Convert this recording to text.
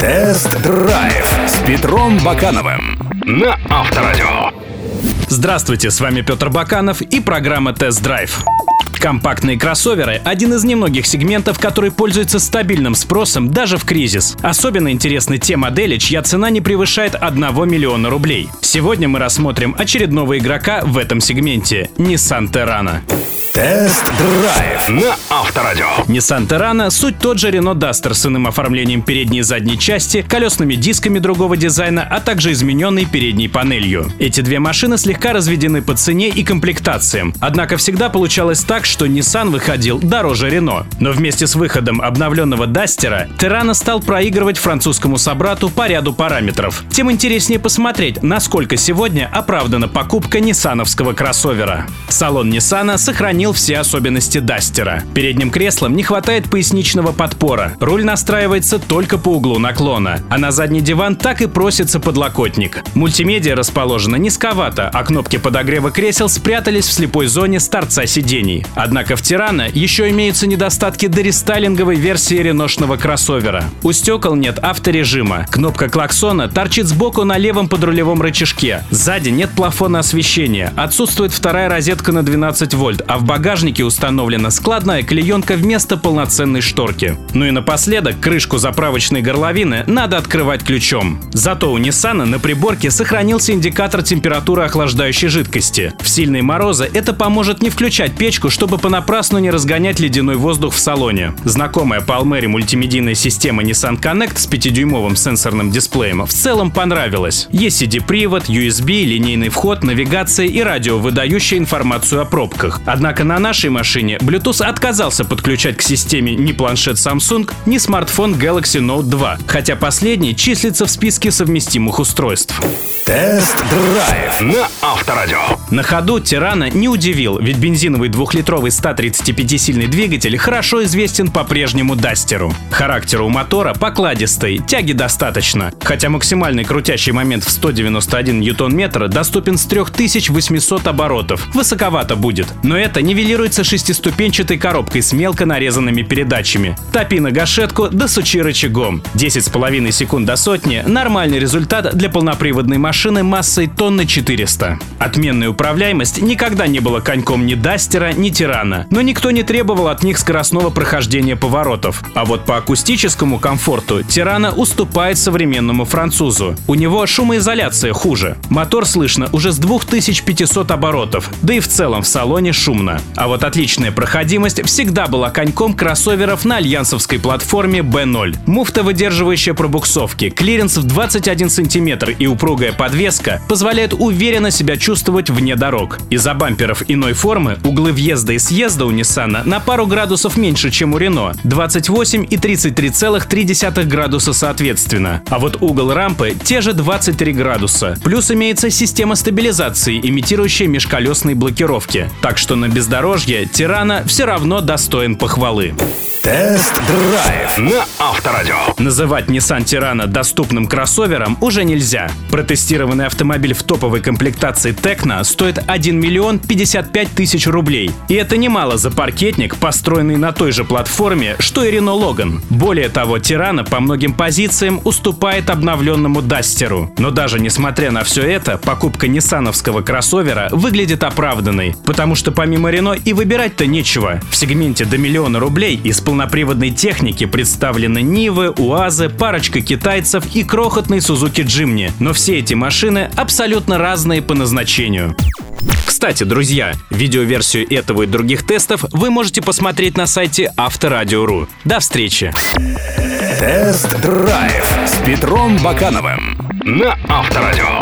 Тест-драйв с Петром Бакановым на Авторадио. Здравствуйте, с вами Петр Баканов и программа «Тест-драйв». Компактные кроссоверы – один из немногих сегментов, который пользуется стабильным спросом даже в кризис. Особенно интересны те модели, чья цена не превышает 1 миллиона рублей. Сегодня мы рассмотрим очередного игрока в этом сегменте – Nissan Terrano. Тест-драйв на Авторадио. Nissan Terrano — суть тот же Renault Duster с иным оформлением передней и задней части, колесными дисками другого дизайна, а также измененной передней панелью. Эти две машины слегка разведены по цене и комплектациям. Однако всегда получалось так, что Nissan выходил дороже Renault. Но вместе с выходом обновленного Duster, Terrano стал проигрывать французскому собрату по ряду параметров. Тем интереснее посмотреть, насколько сегодня оправдана покупка ниссановского кроссовера. Салон Nissan сохранил все особенности Дастера. Передним креслом не хватает поясничного подпора, руль настраивается только по углу наклона, а на задний диван так и просится подлокотник. Мультимедиа расположена низковато, а кнопки подогрева кресел спрятались в слепой зоне с торца сидений. Однако в Тирана еще имеются недостатки дорестайлинговой версии реношного кроссовера. У стекол нет авторежима, кнопка клаксона торчит сбоку на левом подрулевом рычажке, сзади нет плафона освещения, отсутствует вторая розетка на 12 вольт, а в багажнике установлена складная клеенка вместо полноценной шторки. Ну и напоследок, крышку заправочной горловины надо открывать ключом. Зато у Nissan на приборке сохранился индикатор температуры охлаждающей жидкости. В сильные морозы это поможет не включать печку, чтобы понапрасну не разгонять ледяной воздух в салоне. Знакомая по Almeri мультимедийная система Nissan Connect с 5-дюймовым сенсорным дисплеем в целом понравилась. Есть CD-привод, USB, линейный вход, навигация и радио, выдающее информацию о пробках. Однако Однако на нашей машине Bluetooth отказался подключать к системе ни планшет Samsung, ни смартфон Galaxy Note 2, хотя последний числится в списке совместимых устройств. Тест-драйв на Авторадио. На ходу Terrano не удивил, ведь бензиновый двухлитровый 135-сильный двигатель хорошо известен по прежнему Дастеру. Характер у мотора покладистый, тяги достаточно, хотя максимальный крутящий момент в 191 ньютон-метра доступен с 3800 оборотов. Высоковато будет, но это не нивелируется шестиступенчатой коробкой с мелко нарезанными передачами. Топи на гашетку, да сучи рычагом. 10,5 секунд до сотни – нормальный результат для полноприводной машины массой тонны 400. Отменная управляемость никогда не была коньком ни Дастера, ни Terrano, но никто не требовал от них скоростного прохождения поворотов. А вот по акустическому комфорту Terrano уступает современному французу. У него шумоизоляция хуже. Мотор слышно уже с 2500 оборотов, да и в целом в салоне шумно. А вот отличная проходимость всегда была коньком кроссоверов на альянсовской платформе B0. Муфта, выдерживающая пробуксовки, клиренс в 21 сантиметр и упругая подвеска позволяют уверенно себя чувствовать вне дорог. Из-за бамперов иной формы углы въезда и съезда у Nissan на пару градусов меньше, чем у Renault – 28 и 33,3 градуса соответственно. А вот угол рампы – те же 23 градуса. Плюс имеется система стабилизации, имитирующая межколесные блокировки. Так что на без бездорожье, Terrano все равно достоин похвалы. Тест-драйв на Авторадио. Называть Nissan Terrano доступным кроссовером уже нельзя. Протестированный автомобиль в топовой комплектации Tekna стоит 1 миллион 55 тысяч рублей. И это немало за паркетник, построенный на той же платформе, что и Renault Logan. Более того, Terrano по многим позициям уступает обновленному Дастеру. Но даже несмотря на все это, покупка ниссановского кроссовера выглядит оправданной, потому что помимо Renault и выбирать-то нечего. В сегменте до миллиона рублей из полноприводной техники представлены Нивы, УАЗы, парочка китайцев и крохотный Suzuki Jimny. Но все эти машины абсолютно разные по назначению. Кстати, друзья, видеоверсию этого и других тестов вы можете посмотреть на сайте Авторадио.ру. До встречи! Тест-драйв с Петром Бакановым на Авторадио.